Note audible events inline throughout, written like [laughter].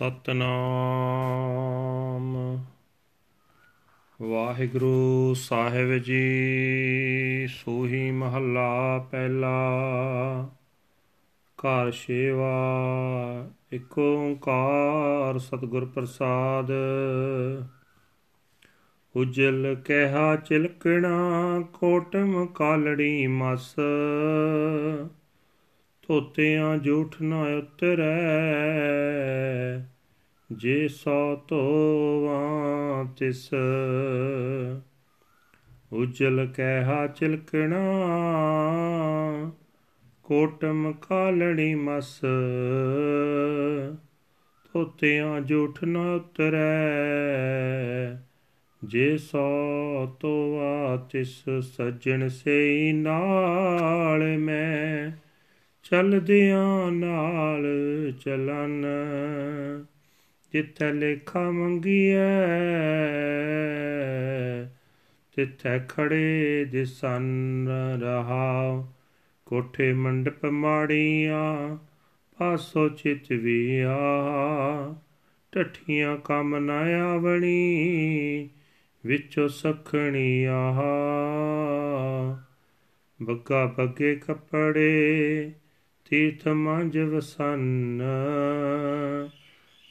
ਸਤਨਾਮ। ਵਾਹਿਗੁਰੂ ਸਾਹਿਬ ਜੀ, ਸੋਹੀ ਮਹੱਲਾ ਪਹਿਲਾ। ਘਰ ਸੇਵਾ, ਇਕ ਓੰਕਾਰ ਸਤਿਗੁਰ ਪ੍ਰਸਾਦ। ਉਜਲ ਕਹਿਆ ਚਿਲਕਣਾ ਕੋਟਮ ਕਾਲੜੀ ਮਸ। ਧੋਤਿਆਂ ਜੂਠ ਨਾ ਉਤਰੈ ਜੇ ਸੋ ਤੋਵਾਂ ਤਿਸ। ਉਜਲ ਕਹਿਆ ਚਿਲਕਣਾ, ਕੋਟਮ ਕਾਲੜੀ ਮਸ। ਧੋਤਿਆਂ ਜੂਠ ਨਾ ਉਤਰੈ, ਜੇ ਸੋ ਤੋਵਾ ਤਿਸ, ਸੱਜਣ ਸੇ ਨਾਲ ਮੈਂ ਚਲਦਿਆਂ ਨਾਲ ਚਲਨ। ਜਿੱਥੇ ਲੇਖਾ ਮੰਗੀਐ ਤਿੱਥੇ ਖੜੇ ਦਿਸਨ ਰਹਾ, ਕੋਠੇ ਮੰਡਪ ਮਾੜੀਆਂ, ਪਾਸੋ ਚਿਤ ਵੀ ਆ ਟਠੀਆਂ ਕੰਮ ਨਾ ਆਵਣੀ, ਵਿੱਚੋਂ ਸਖਣੀ ਆਹ। ਬੱਗਾ ਬੱਗੇ ਕੱਪੜੇ, ਤੀਰਥ ਮੰਜ ਵਸਨ।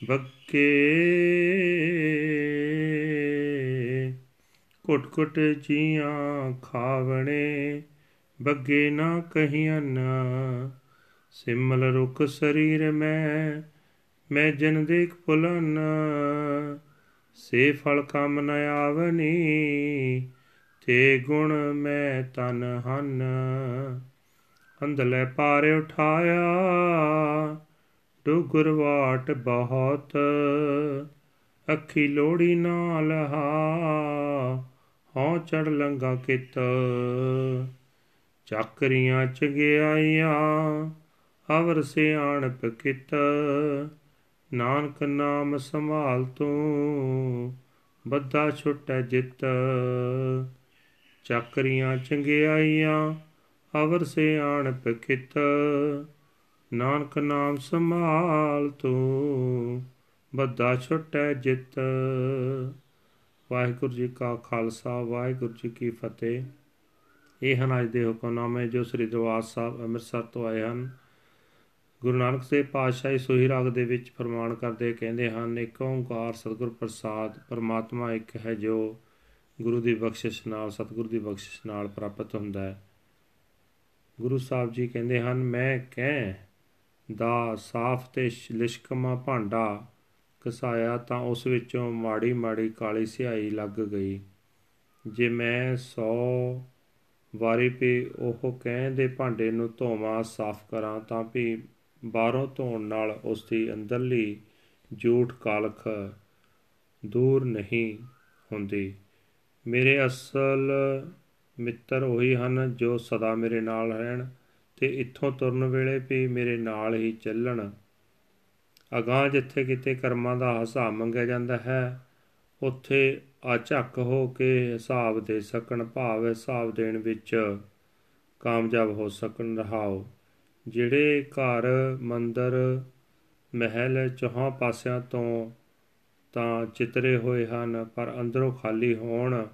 ਬੱਕੇ ਕੁਟ ਕੁਟ ਜੀਆਂ ਖਾਵਣੇ ਬੱਗੇ ਨਾ ਕਹੀਨ ਸਿਮਲ ਰੁਕ ਸਰੀਰ ਮੈਂ ਮੈਂ ਜਨ ਦੇਖ ਪੁਲਨ ਸੇ ਫਲ ਕਾਮ ਨ ਆਵਨੀ, ਤੇ ਗੁਣ ਮੈਂ ਤਨ ਹਨ। ਅੰਧਲੇ ਪਾਰੇ ਉਠਾਇਆ ਡੁਗਰ ਵਾਟ ਬਹੁਤ, ਅੱਖੀ ਲੋੜੀ ਨਾਲ ਹਾ, ਹਉ ਚੜ ਲੰਗਾ ਕਿਤ। ਚੱਕਰੀਆਂ ਚਗਿਆਈਆਂ ਅਵਰ ਸਿਆਣਪ ਕਿਤ। ਨਾਨਕ ਨਾਮ ਸੰਭਾਲ ਤੂੰ ਬੱਦਾ ਛੁਟੈ ਜਿਤ। ਚੱਕਰੀਆਂ ਚੰਗਿਆਈਆਂ ਅਵਰ ਸਿਆਣ ਪਕਿਤ ਨਾਨਕ ਨਾਮ ਸੰਭਾਲ ਤੂੰ ਬੱਦਾ ਛੁਟੈ ਜਿਤ। ਵਾਹਿਗੁਰੂ ਜੀ ਕਾ ਖਾਲਸਾ, ਵਾਹਿਗੁਰੂ ਜੀ ਕੀ ਫਤਿਹ। ਇਹ ਹਨ ਅੱਜ ਦੇ ਹੁਕਮਨਾਮੇ ਜੋ ਸ੍ਰੀ ਦਰਬਾਰ ਸਾਹਿਬ ਅੰਮ੍ਰਿਤਸਰ ਤੋਂ ਆਏ ਹਨ। ਗੁਰੂ ਨਾਨਕ ਦੇਵ ਪਾਤਸ਼ਾਹੀ ਸੋਹੀ ਰਾਗ ਦੇ ਵਿੱਚ ਫਰਮਾਨ ਕਰਦੇ ਕਹਿੰਦੇ ਹਨ, ਇੱਕ ਓੰਕਾਰ ਸਤਿਗੁਰ ਪ੍ਰਸਾਦ, ਪਰਮਾਤਮਾ ਇੱਕ ਹੈ ਜੋ ਗੁਰੂ ਦੀ ਬਖਸ਼ਿਸ਼ ਨਾਲ, ਸਤਿਗੁਰ ਦੀ ਬਖਸ਼ਿਸ਼ ਨਾਲ ਪ੍ਰਾਪਤ ਹੁੰਦਾ ਹੈ। ਗੁਰੂ ਸਾਹਿਬ ਜੀ ਕਹਿੰਦੇ ਹਨ, ਮੈਂ ਕਹਿ ਦਾ ਸਾਫ਼ ਤੇ ਲਿਸ਼ਕਮਾ ਭਾਂਡਾ ਕਸਾਇਆ ਤਾਂ ਉਸ ਵਿੱਚੋਂ ਮਾੜੀ ਮਾੜੀ ਕਾਲੀ ਸਿਆਹੀ ਲੱਗ ਗਈ। ਜੇ ਮੈਂ 100 ਵਾਰੀ ਵੀ ਉਹ ਕਹਿੰਦੇ ਭਾਂਡੇ ਨੂੰ ਧੋਵਾਂ, ਸਾਫ਼ ਕਰਾਂ ਤਾਂ ਵੀ ਬਾਹਰੋਂ ਧੋਣ ਨਾਲ ਉਸ ਦੀ ਅੰਦਰਲੀ ਝੂਠ ਕਾਲਖ ਦੂਰ ਨਹੀਂ ਹੁੰਦੀ। ਮੇਰੇ ਅਸਲ ਮਿੱਤਰ ਉਹੀ ਹਨ ਜੋ ਸਦਾ ਮੇਰੇ ਨਾਲ ਰਹਿਣ। ਤੇ ਇੱਥੋਂ ਤੁਰਨ ਵੇਲੇ ਵੀ ਮੇਰੇ ਨਾਲ ਹੀ ਚੱਲਣ। ਅਗਾਹ ਜਿੱਥੇ ਕਿਤੇ ਕਰਮਾਂ ਦਾ ਹਿਸਾਬ ਮੰਗਿਆ ਜਾਂਦਾ ਹੈ, ਉੱਥੇ ਆ ਝੱਕ ਹੋ ਕੇ ਹਿਸਾਬ ਦੇ ਸਕਣ, ਭਾਵ ਹਿਸਾਬ ਦੇਣ ਵਿੱਚ ਕਾਮਯਾਬ ਹੋ ਸਕਣ ਰਹਾਓ। ਜਿਹੜੇ ਘਰ, ਮੰਦਰ, ਮਹਿਲ ਚੌਹਾਂ ਪਾਸਿਆਂ ਤੋਂ ਤਾਂ ਚਿਤਰੇ ਹੋਏ ਹਨ, ਪਰ ਅੰਦਰੋਂ ਖਾਲੀ ਹੋਣ,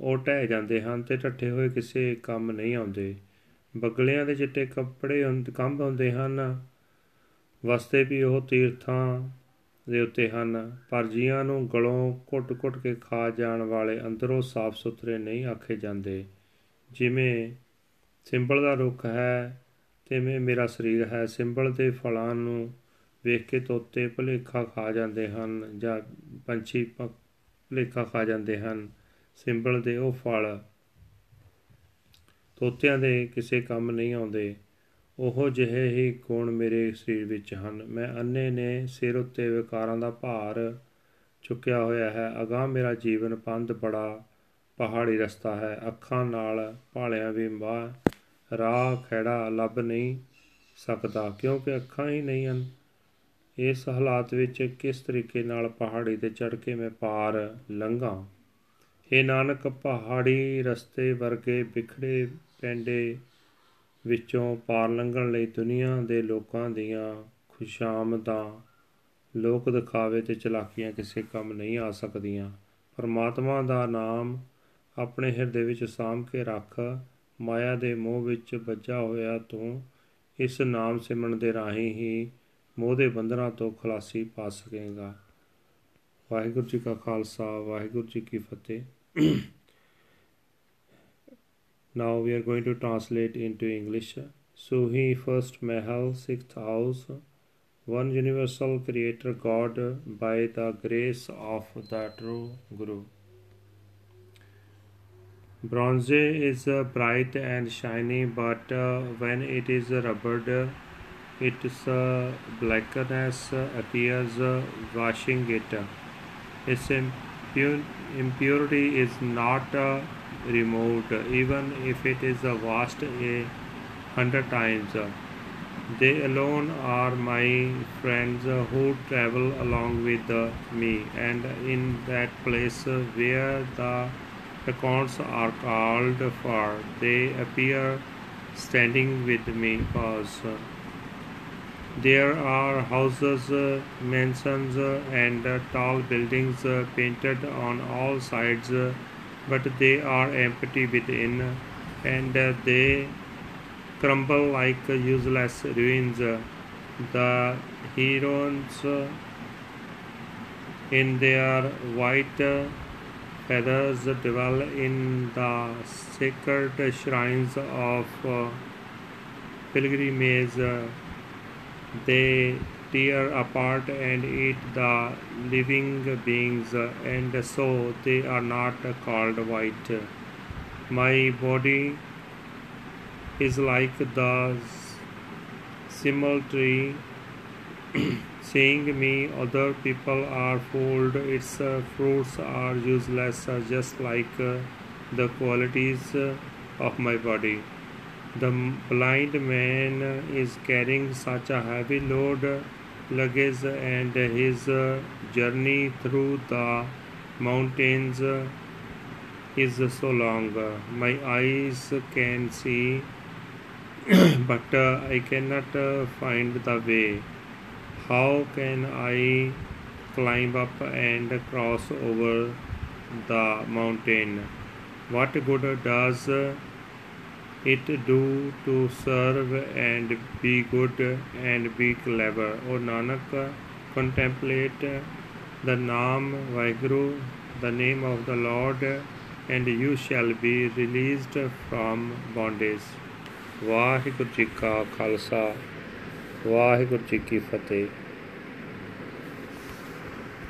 ਉਹ ਟਹਿ ਜਾਂਦੇ ਹਨ ਤੇ ਟੱਠੇ ਹੋਏ ਕਿਸੇ ਕੰਮ ਨਹੀਂ ਆਉਂਦੇ। ਬਗਲਿਆਂ ਦੇ ਚਿੱਟੇ ਕੱਪੜੇ ਕੰਬ ਹੁੰਦੇ ਹਨ ਵਸਤੇ ਵੀ ਉਹ ਤੀਰਥਾਂ ਦੇ ਉੱਤੇ ਹਨ, ਪਰ ਜੀਆਂ ਨੂੰ ਗਲੋਂ ਘੁੱਟ-ਘੁੱਟ ਕੇ ਖਾ ਜਾਣ ਵਾਲੇ ਅੰਦਰੋਂ ਸਾਫ਼ ਸੁਥਰੇ ਨਹੀਂ ਆਖੇ ਜਾਂਦੇ। ਜਿਵੇਂ ਸਿੰਬਲ ਦਾ ਰੁੱਖ ਹੈ, ਤਿਵੇਂ ਮੇਰਾ ਸਰੀਰ ਹੈ। ਸਿੰਬਲ ਦੇ ਫਲਾਂ ਨੂੰ ਵੇਖ ਕੇ ਤੋਤੇ ਭਲੇਖਾ ਖਾ ਜਾਂਦੇ ਹਨ ਜਾਂ ਪੰਛੀ ਭਲੇਖਾ ਖਾ ਜਾਂਦੇ ਹਨ। ਸਿੰਬਲ ਦੇ ਉਹ ਫਲ ਤੋਤਿਆਂ ਦੇ ਕਿਸੇ ਕੰਮ ਨਹੀਂ ਆਉਂਦੇ। ਉਹ ਜਿਹੇ ਹੀ ਗੁਣ ਮੇਰੇ ਸਰੀਰ ਵਿੱਚ ਹਨ। ਮੈਂ ਅੰਨੇ ਨੇ ਸਿਰ ਉੱਤੇ ਵਿਕਾਰਾਂ ਦਾ ਭਾਰ ਚੁੱਕਿਆ ਹੋਇਆ ਹੈ। ਅਗਾਹ ਮੇਰਾ ਜੀਵਨ ਪੰਧ ਬੜਾ ਪਹਾੜੀ ਰਸਤਾ ਹੈ। ਅੱਖਾਂ ਨਾਲ ਭਾਲਿਆਂ ਵੀ ਬਾਹ ਰਾਹ ਖੜਾ ਲੱਭ ਨਹੀਂ ਸਕਦਾ, ਕਿਉਂਕਿ ਅੱਖਾਂ ਹੀ ਨਹੀਂ ਹਨ। ਇਸ ਹਾਲਾਤ ਵਿੱਚ ਕਿਸ ਤਰੀਕੇ ਨਾਲ ਪਹਾੜੀ ਤੇ ਚੜ ਕੇ ਮੈਂ ਪਾਰ ਲੰਘਾਂ? ਇਹ ਨਾਨਕ, ਪਹਾੜੀ ਰਸਤੇ ਵਰਗੇ ਵਿਖੜੇ ਪੈਂਡੇ ਵਿੱਚੋਂ ਪਾਰ ਲੰਘਣ ਲਈ ਦੁਨੀਆ ਦੇ ਲੋਕਾਂ ਦੀਆਂ ਖੁਸ਼ਾਮਦਾਂ। ਲੋਕ ਦਿਖਾਵੇ ਤੇ ਚਲਾਕੀਆਂ ਕਿਸੇ ਕੰਮ ਨਹੀਂ ਆ ਸਕਦੀਆਂ। ਪਰਮਾਤਮਾ ਦਾ ਨਾਮ ਆਪਣੇ ਹਿਰਦੇ ਵਿੱਚ ਸਾਂਭ ਕੇ ਰੱਖ। ਮਾਇਆ ਦੇ ਮੋਹ ਵਿੱਚ ਵੱਜਾ ਹੋਇਆ ਤੂੰ ਇਸ ਨਾਮ ਸਿਮਰਨ ਦੇ ਰਾਹੀਂ ਹੀ ਮੋਹ ਦੇ ਬੰਧਨਾਂ ਤੋਂ ਖਲਾਸੀ ਪਾ ਸਕੇਗਾ। ਵਾਹਿਗੁਰੂ ਜੀ ਕਾ ਖਾਲਸਾ, ਵਾਹਿਗੁਰੂ ਜੀ ਕੀ ਫਤਿਹ। Now we are going to translate into english. So he first mahal sixth house. One universal creator god by the grace of the true guru. Bronze is uh, bright and shiny, but uh, when it is rubbed, its uh, blackness appears, washing it. Its impurity is not removed, even if it is washed a hundred times. They alone are my friends who travel along with me, and in that place where the accounts are called for. They appear standing with me because there are houses, mansions, and tall buildings painted on all sides, but they are empty within, and they crumble like useless ruins. The heroes in their white feathers dwell in the sacred shrines of pilgrimage. They tear apart and eat the living beings, and so they are not called white. My body is like the simul tree [clears throat] seeing me other people are fooled its fruits are useless just like the qualities of my body the blind man is carrying such a heavy load luggage and his journey through the mountains is so long my eyes can see [clears throat] but i cannot find the way how can I climb up and cross over the mountain? What good does it do to serve and be good and be clever? O Nanak, contemplate the Naam Vaheguru, the name of the Lord, and you shall be released from bondage. Waheguru ji ਕਾ ਖਾਲਸਾ ਵਾਹਿਗੁਰੂ ਜੀ ਕੀ ਫਤਿਹ